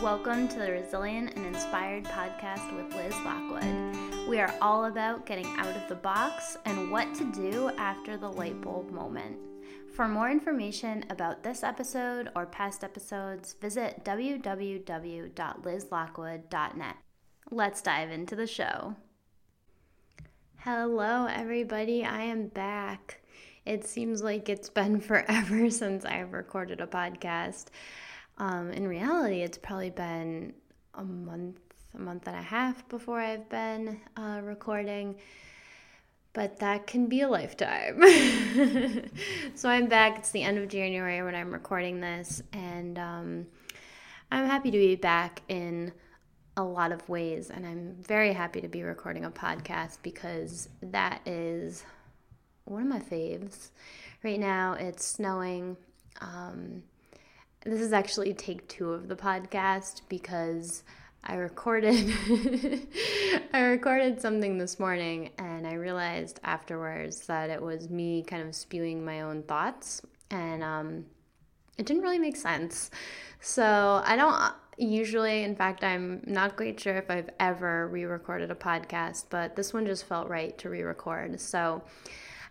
Welcome to the Resilient and Inspired podcast with Liz Lockwood. We are all about getting out of the box and what to do after the light bulb moment. For more information about this episode or past episodes, visit www.lizlockwood.net. Let's dive into the show. Hello, everybody. I am back. It seems like it's been forever since I've recorded a podcast. Um, in reality, it's probably been a month, a month and a half before I've been uh, recording, but that can be a lifetime. so I'm back. It's the end of January when I'm recording this, and um, I'm happy to be back in a lot of ways. And I'm very happy to be recording a podcast because that is one of my faves. Right now, it's snowing. Um, this is actually take two of the podcast because I recorded I recorded something this morning and I realized afterwards that it was me kind of spewing my own thoughts and um, it didn't really make sense. So I don't usually, in fact, I'm not quite sure if I've ever re-recorded a podcast, but this one just felt right to re-record. So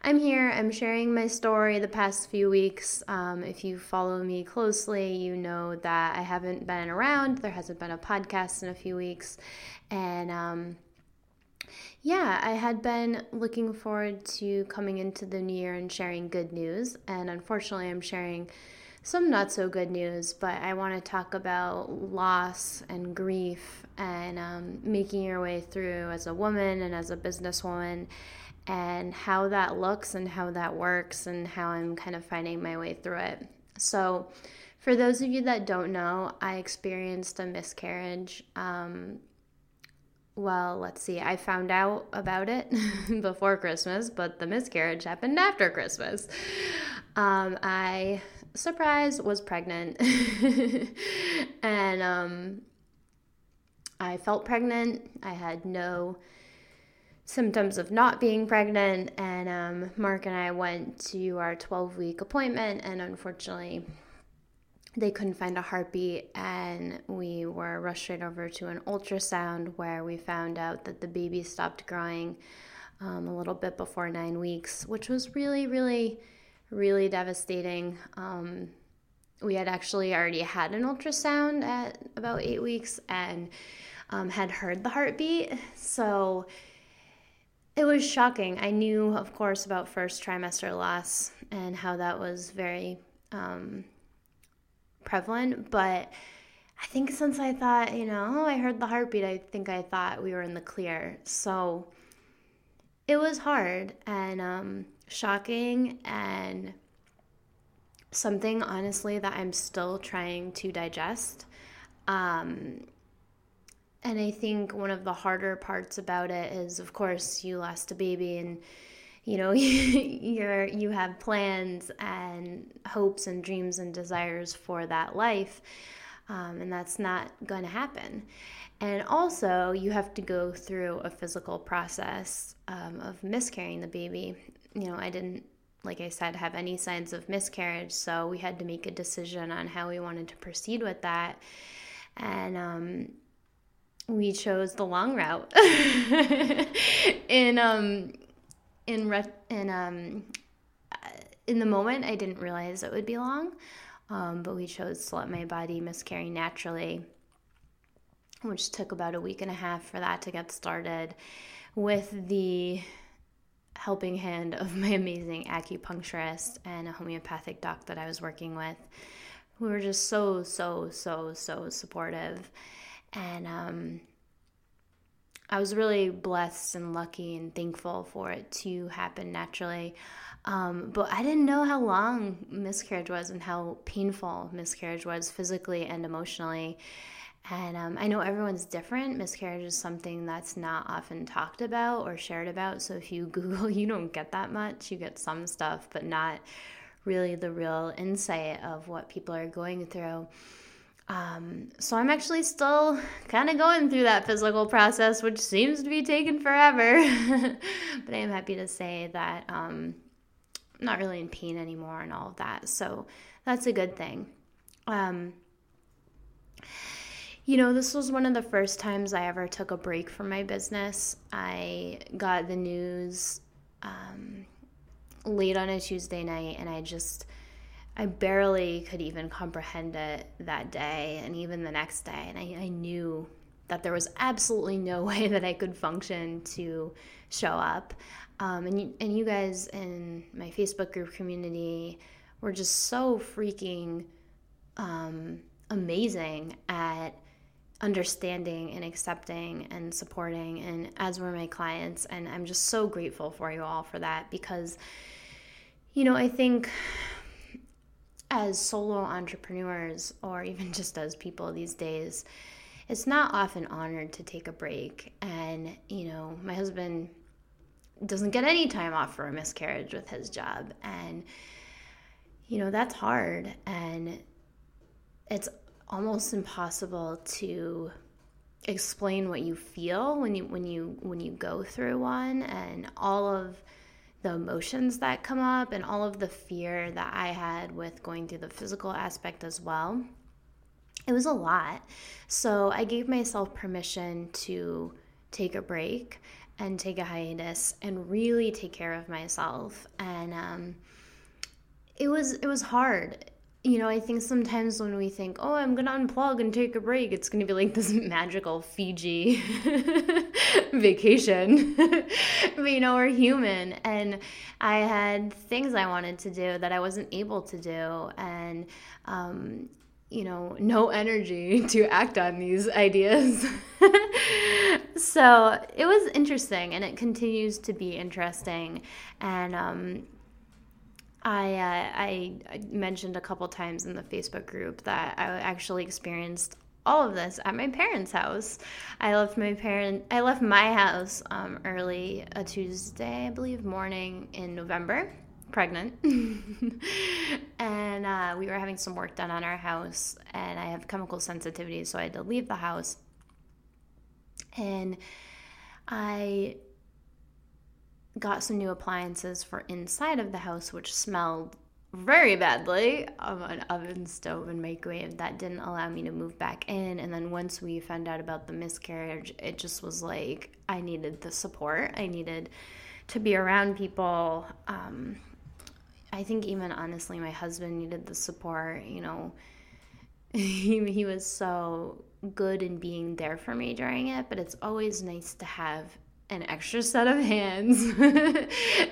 I'm here, I'm sharing my story the past few weeks. Um, if you follow me closely, you know that I haven't been around. There hasn't been a podcast in a few weeks. And um, yeah, I had been looking forward to coming into the new year and sharing good news. And unfortunately, I'm sharing some not so good news, but I want to talk about loss and grief and um, making your way through as a woman and as a businesswoman and how that looks and how that works and how I'm kind of finding my way through it. So, for those of you that don't know, I experienced a miscarriage. Um, well, let's see, I found out about it before Christmas, but the miscarriage happened after Christmas. Um, I, surprise, was pregnant. and um, I felt pregnant. I had no symptoms of not being pregnant. And um, Mark and I went to our 12 week appointment, and unfortunately, they couldn't find a heartbeat. And we were rushed right over to an ultrasound where we found out that the baby stopped growing um, a little bit before nine weeks, which was really, really, really devastating. Um, we had actually already had an ultrasound at about eight weeks and um, had heard the heartbeat. So it was shocking. I knew, of course, about first trimester loss and how that was very um, prevalent, but I think since I thought, you know, oh, I heard the heartbeat, I think I thought we were in the clear. So it was hard and um, shocking and something, honestly, that I'm still trying to digest. Um, and I think one of the harder parts about it is, of course, you lost a baby and you know you're you have plans and hopes and dreams and desires for that life um, and that's not going to happen. And also you have to go through a physical process um, of miscarrying the baby. You know i didn't like i said have any signs of miscarriage so we had to make a decision on how we wanted to proceed with that. And um, we chose the long route in um in re- in um in the moment I didn't realize it would be long um, but we chose to let my body miscarry naturally which took about a week and a half for that to get started with the helping hand of my amazing acupuncturist and a homeopathic doc that I was working with. Who were just so so so so supportive and um, I was really blessed and lucky and thankful for it to happen naturally. Um, but I didn't know how long miscarriage was and how painful miscarriage was physically and emotionally. And um, I know everyone's different. Miscarriage is something that's not often talked about or shared about. So if you Google, you don't get that much. You get some stuff, but not really the real insight of what people are going through. Um, so I'm actually still kind of going through that physical process, which seems to be taking forever. but I am happy to say that um, I'm not really in pain anymore and all of that. So that's a good thing. Um, You know, this was one of the first times I ever took a break from my business. I got the news um, late on a Tuesday night, and I just, I barely could even comprehend it that day and even the next day. And I, I knew that there was absolutely no way that I could function to show up. Um, and, you, and you guys in my Facebook group community were just so freaking um, amazing at understanding and accepting and supporting and as were my clients and i'm just so grateful for you all for that because you know i think as solo entrepreneurs or even just as people these days it's not often honored to take a break. And you know my husband doesn't get any time off for a miscarriage with his job. And you know that's hard. And it's almost impossible to explain what you feel when you when you when you go through one. And all of the emotions that come up and all of the fear that I had with going through the physical aspect as well. It was a lot. So I gave myself permission to take a break and take a hiatus and really take care of myself. And um, it was it was hard you know, I think sometimes when we think, oh, I'm going to unplug and take a break, it's going to be like this magical Fiji vacation. but, you know, we're human. And I had things I wanted to do that I wasn't able to do. And, um, you know, no energy to act on these ideas. so it was interesting and it continues to be interesting. And, um, I, uh, I, mentioned a couple times in the Facebook group that I actually experienced all of this at my parents' house. I left my parent I left my house um, early a Tuesday, I believe, morning in November, pregnant, and uh, we were having some work done on our house, and I have chemical sensitivity, so I had to leave the house, and I got some new appliances for inside of the house, which smelled very badly of an oven, stove, and microwave that didn't allow me to move back in. And then once we found out about the miscarriage, it just was like I needed the support. I needed to be around people. Um, I think even honestly, my husband needed the support. You know, he, he was so good in being there for me during it, but it's always nice to have an extra set of hands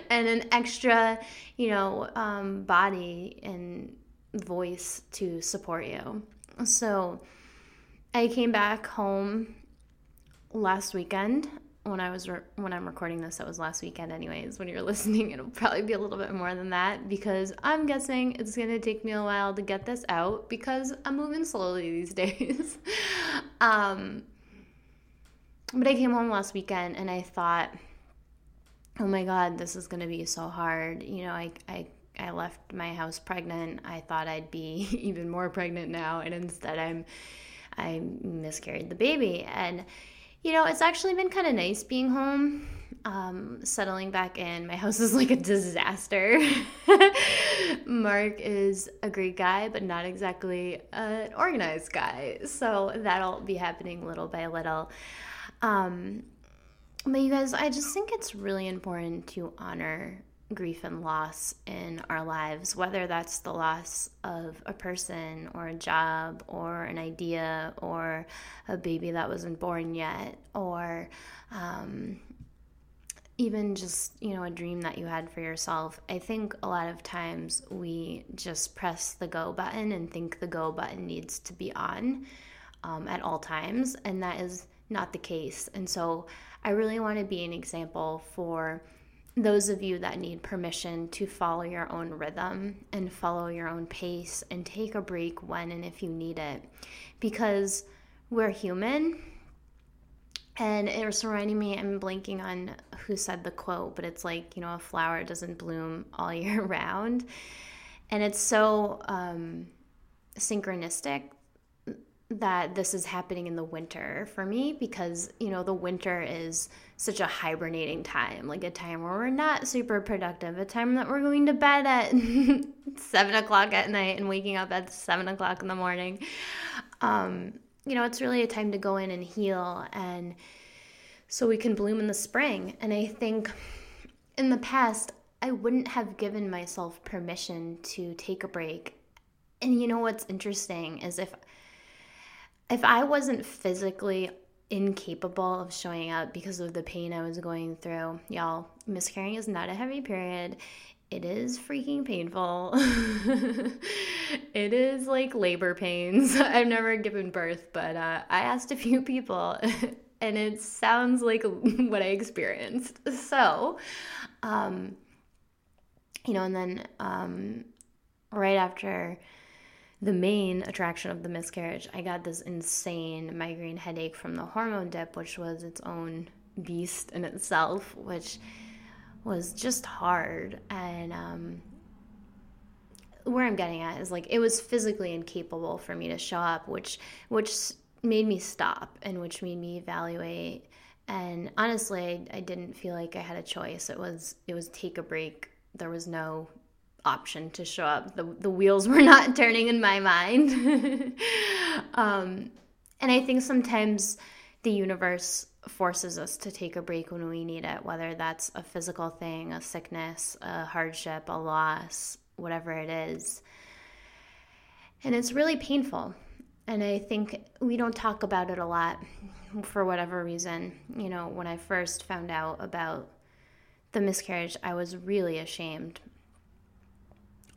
and an extra, you know, um, body and voice to support you. So I came back home last weekend when I was re- when I'm recording this. That was last weekend, anyways. When you're listening, it'll probably be a little bit more than that because I'm guessing it's gonna take me a while to get this out because I'm moving slowly these days. um, but I came home last weekend and I thought, oh my God, this is going to be so hard. You know, I, I, I left my house pregnant. I thought I'd be even more pregnant now. And instead I'm, I miscarried the baby. And, you know, it's actually been kind of nice being home, um, settling back in. My house is like a disaster. Mark is a great guy, but not exactly an organized guy. So that'll be happening little by little. Um, but you guys, I just think it's really important to honor grief and loss in our lives, whether that's the loss of a person or a job or an idea or a baby that wasn't born yet or um, even just, you know, a dream that you had for yourself. I think a lot of times we just press the go button and think the go button needs to be on um, at all times. And that is not the case. And so I really want to be an example for those of you that need permission to follow your own rhythm and follow your own pace and take a break when and if you need it. Because we're human. And it was reminding me, I'm blanking on who said the quote, but it's like, you know, a flower doesn't bloom all year round. And it's so um, synchronistic that this is happening in the winter for me because you know the winter is such a hibernating time like a time where we're not super productive a time that we're going to bed at seven o'clock at night and waking up at seven o'clock in the morning um, you know, it's really a time to go in and heal and so we can bloom in the spring. And I think in the past, I wouldn't have given myself permission to take a break. And you know what's interesting is if if I wasn't physically incapable of showing up because of the pain I was going through, y'all, miscarrying is not a heavy period. It is freaking painful. it is like labor pains. I've never given birth, but uh, I asked a few people and it sounds like what I experienced. So, um, you know, and then um, right after the main attraction of the miscarriage, I got this insane migraine headache from the hormone dip, which was its own beast in itself, which was just hard. And um, where I'm getting at is like it was physically incapable for me to show up, which which made me stop and which made me evaluate. And honestly, I, I didn't feel like I had a choice. It was it was take a break. There was no option to show up. The, the wheels were not turning in my mind. um, and I think sometimes the universe forces us to take a break when we need it, whether that's a physical thing, a sickness, a hardship, a loss, whatever it is. And it's really painful. And I think we don't talk about it a lot for whatever reason. You know, when I first found out about the miscarriage, I was really ashamed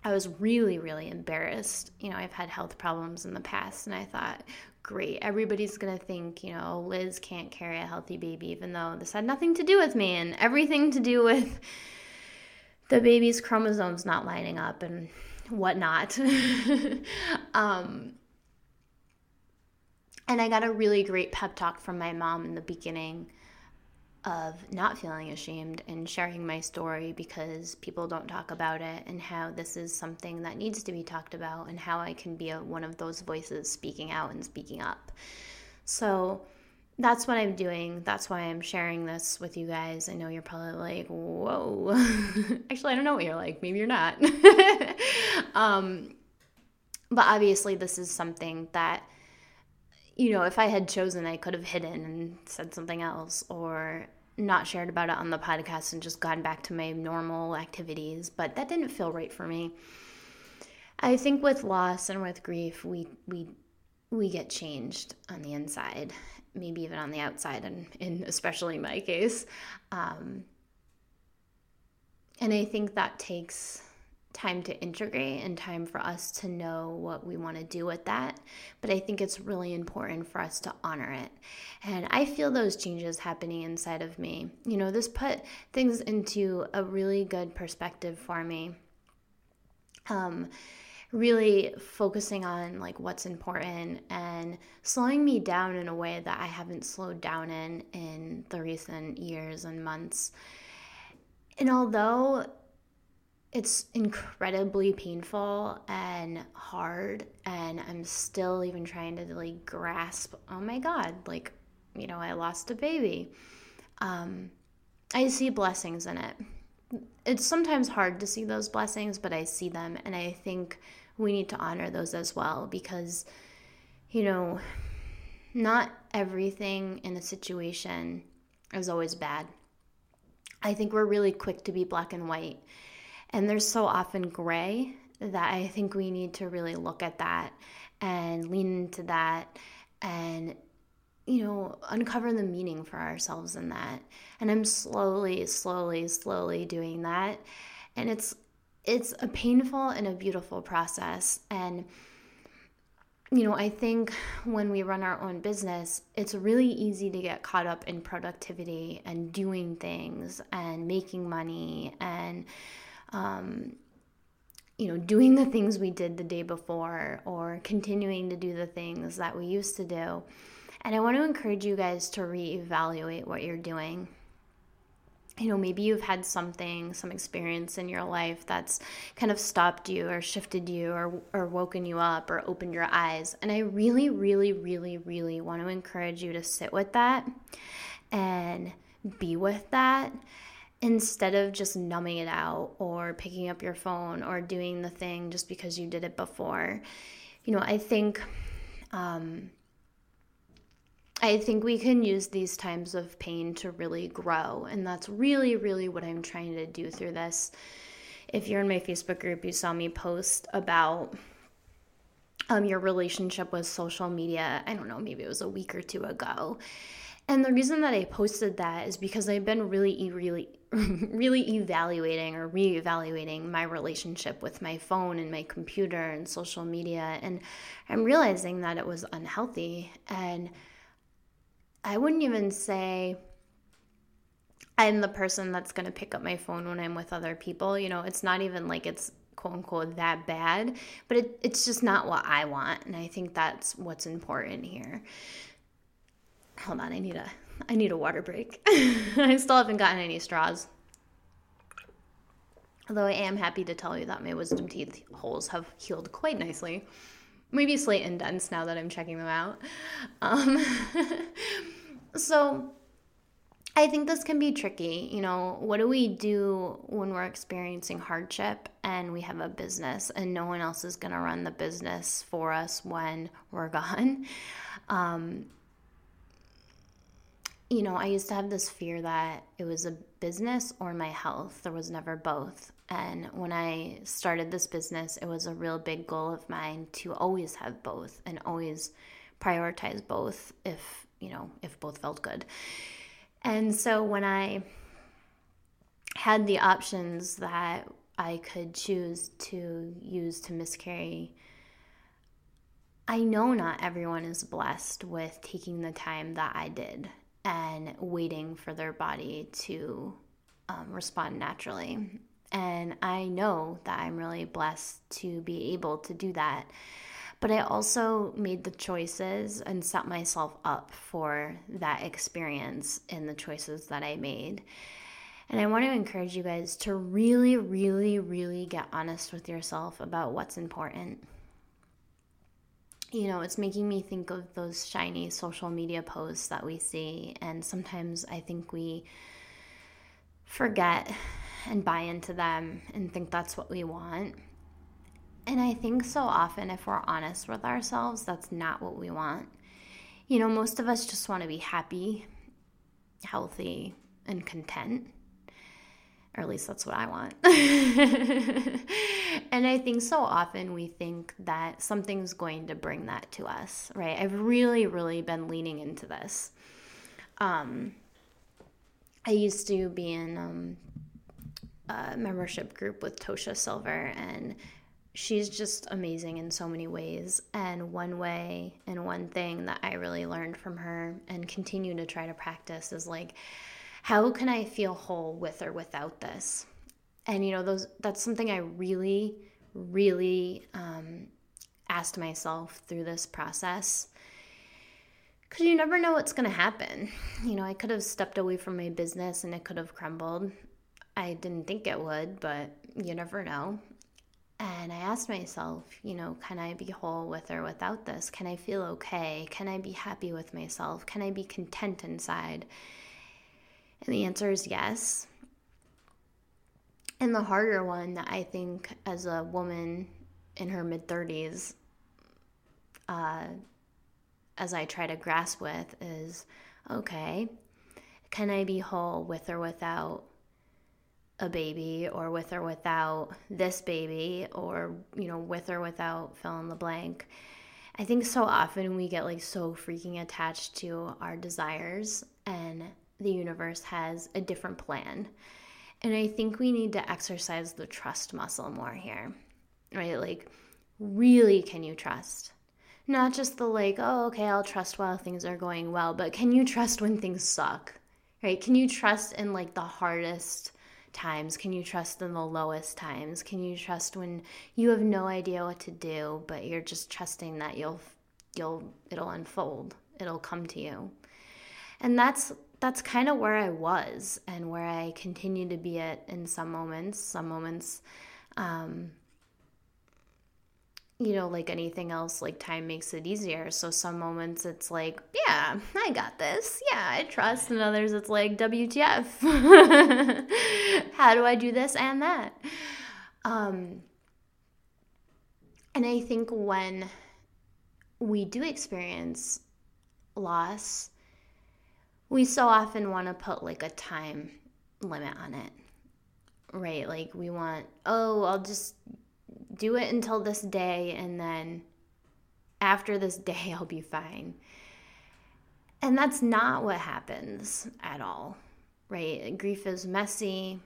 I was really, really embarrassed. You know, I've had health problems in the past, and I thought, great, everybody's gonna think, you know, Liz can't carry a healthy baby, even though this had nothing to do with me and everything to do with the baby's chromosomes not lining up and whatnot. um, and I got a really great pep talk from my mom in the beginning of not feeling ashamed and sharing my story because people don't talk about it and how this is something that needs to be talked about and how I can be a, one of those voices speaking out and speaking up. So that's what I'm doing. That's why I'm sharing this with you guys. I know you're probably like, whoa. Actually, I don't know what you're like. Maybe you're not. um, but obviously, this is something that you know, if I had chosen, I could have hidden and said something else or not shared about it on the podcast and just gone back to my normal activities, but that didn't feel right for me. I think with loss and with grief, we we we get changed on the inside, maybe even on the outside, and in especially my case. Um, and I think that takes time to integrate and time for us to know what we want to do with that. But I think it's really important for us to honor it. And I feel those changes happening inside of me. You know, this put things into a really good perspective for me. Um, really focusing on like what's important and slowing me down in a way that I haven't slowed down in in the recent years and months. And although it's incredibly painful and hard and i'm still even trying to like grasp oh my god like you know i lost a baby. Um, i see blessings in it. It's sometimes hard to see those blessings but i see them and i think we need to honor those as well because you know not everything in a situation is always bad. I think we're really quick to be black and white and they're so often gray that I think we need to really look at that and lean into that and you know uncover the meaning for ourselves in that. And i'm slowly slowly slowly doing that. And it's it's a painful and a beautiful process. And you know i think when we run our own business it's really easy to get caught up in productivity and doing things and making money and um, you know, doing the things we did the day before or continuing to do the things that we used to do. And I want to encourage you guys to reevaluate what you're doing. You know, maybe you've had something, some experience in your life that's kind of stopped you or shifted you or, or woken you up or opened your eyes. And I really, really, really, really want to encourage you to sit with that and be with that instead of just numbing it out or picking up your phone or doing the thing just because you did it before. You know, I think um, I think we can use these times of pain to really grow. And that's really, really what I'm trying to do through this. If you're in my Facebook group, you saw me post about um, your relationship with social media. I don't know, maybe it was a week or two ago. And the reason that I posted that is because I've been really, really, really evaluating or reevaluating my relationship with my phone and my computer and social media. And I'm realizing that it was unhealthy. And I wouldn't even say I'm the person that's going to pick up my phone when I'm with other people. You know, it's not even like it's quote unquote that bad, but it, it's just not what I want. And I think that's what's important here. Hold on, I need a I need a water break. I still haven't gotten any straws. Although I am happy to tell you that my wisdom teeth holes have healed quite nicely. Maybe slight indents now that I'm checking them out. Um, so I think this can be tricky. You know, what do we do when we're experiencing hardship and we have a business and no one else is going to run the business for us when we're gone? Um, you know, I used to have this fear that it was a business or my health. There was never both. And when I started this business, it was a real big goal of mine to always have both and always prioritize both if, you know, if both felt good. And so when I had the options that I could choose to use to miscarry, I know not everyone is blessed with taking the time that I did and waiting for their body to um, respond naturally. And I know that I'm really blessed to be able to do that. But I also made the choices and set myself up for that experience in the choices that I made. And I want to encourage you guys to really, really, really get honest with yourself about what's important you know, it's making me think of those shiny social media posts that we see. And sometimes I think we forget and buy into them and think that's what we want. And I think so often, if we're honest with ourselves, that's not what we want. You know, most of us just want to be happy, healthy, and content or at least that's what I want. and I think so often we think that something's going to bring that to us, right? I've really, really been leaning into this. Um, I used to be in um, a membership group with Tosha Silver, and she's just amazing in so many ways. And one way and one thing that I really learned from her and continue to try to practice is like, how can I feel whole with or without this? And you know, those that's something I really, really um, asked myself through this process. Because you never know what's going to happen. You know, I could have stepped away from my business and it could have crumbled. I didn't think it would, but you never know. And I asked myself, you know, can I be whole with or without this? Can I feel okay? Can I be happy with myself? Can I be content inside? And the answer is yes. And the harder one that I think as a woman in her mid 30s, uh, as I try to grasp with, is okay, can I be whole with or without a baby or with or without this baby or, you know, with or without fill in the blank? I think so often we get like so freaking attached to our desires and the universe has a different plan. And I think we need to exercise the trust muscle more here, right? Like, really, can you trust? Not just the like, oh, okay, I'll trust while things are going well, but can you trust when things suck, right? Can you trust in like the hardest times? Can you trust in the lowest times? Can you trust when you have no idea what to do, but you're just trusting that you'll, you'll, it'll unfold, it'll come to you? And that's that's kind of where I was and where I continue to be at in some moments. Some moments, um, you know, like anything else, like time makes it easier. So some moments it's like, yeah, I got this. Yeah, I trust. And others it's like, WTF. How do I do this and that? Um, and I think when we do experience loss, we so often want to put like a time limit on it, right? Like we want, oh, I'll just do it until this day and then after this day I'll be fine. And that's not what happens at all, right? Grief is messy.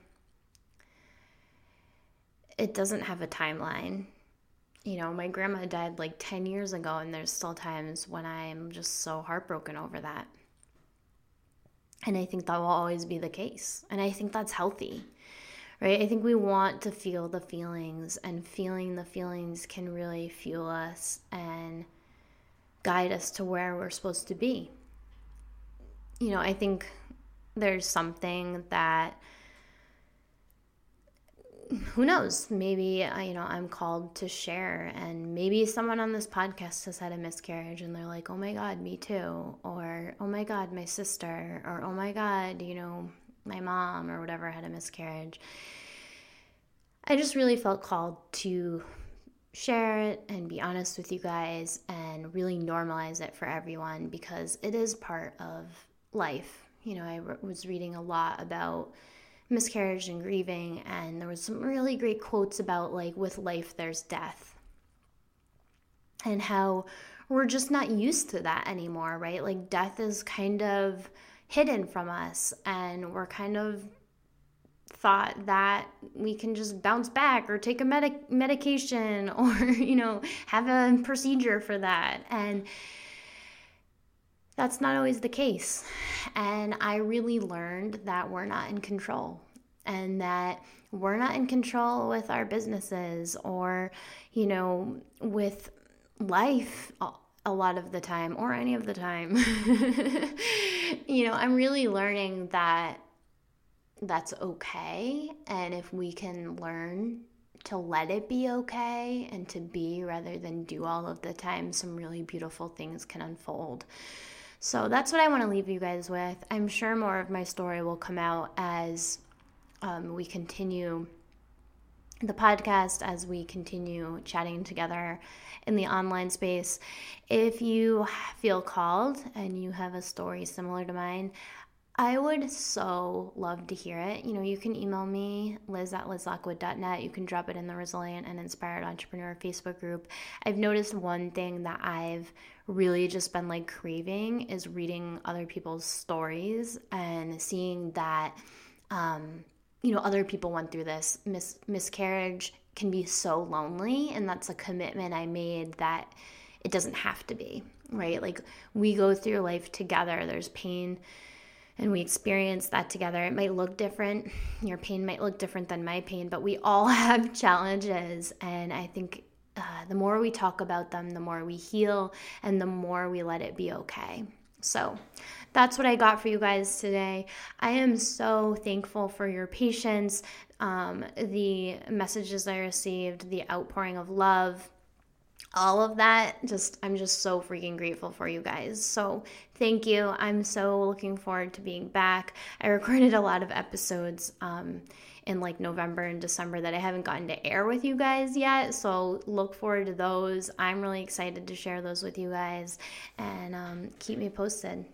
It doesn't have a timeline. You know, my grandma died like 10 years ago, and there's still times when I'm just so heartbroken over that. And I think that will always be the case. And I think that's healthy, right? I think we want to feel the feelings, and feeling the feelings can really fuel us and guide us to where we're supposed to be. You know, I think there's something that who knows? Maybe uh, you know i'm called to share and maybe someone on this podcast has had a miscarriage and they're like oh my god me too or oh my god my sister or oh my god you know my mom or whatever had a miscarriage. I just really felt called to share it and be honest with you guys and really normalize it for everyone because it is part of life. You know i was reading a lot about miscarriage and grieving and there was some really great quotes about like with life there's death. And how we're just not used to that anymore right? Like death is kind of hidden from us and we're kind of thought that we can just bounce back or take a medic- medication or you know have a procedure for that. And that's not always the case. And I really learned that we're not in control and that we're not in control with our businesses or, you know, with life a lot of the time or any of the time. you know, I'm really learning that that's okay. And if we can learn to let it be okay and to be rather than do all of the time, some really beautiful things can unfold. So that's what I want to leave you guys with. I'm sure more of my story will come out as um, we continue the podcast, as we continue chatting together in the online space. If you feel called and you have a story similar to mine, I would so love to hear it. You know, you can email me, liz at lizlockwood.net. You can drop it in the Resilient and Inspired Entrepreneur Facebook group. I've noticed one thing that I've really just been like craving is reading other people's stories and seeing that, um, you know, other people went through this. Mis- miscarriage can be so lonely, and that's a commitment I made that it doesn't have to be, right? Like, we go through life together, there's pain and we experience that together. It might look different. Your pain might look different than my pain, but we all have challenges. And I think uh, the more we talk about them, the more we heal and the more we let it be okay. So that's what I got for you guys today. I am so thankful for your patience, um, the messages I received, the outpouring of love all of that just i'm just so freaking grateful for you guys. So thank you. I'm so looking forward to being back. I recorded a lot of episodes um, in like november and december that i haven't gotten to air with you guys yet so look forward to those. I'm really excited to share those with you guys and um, keep me posted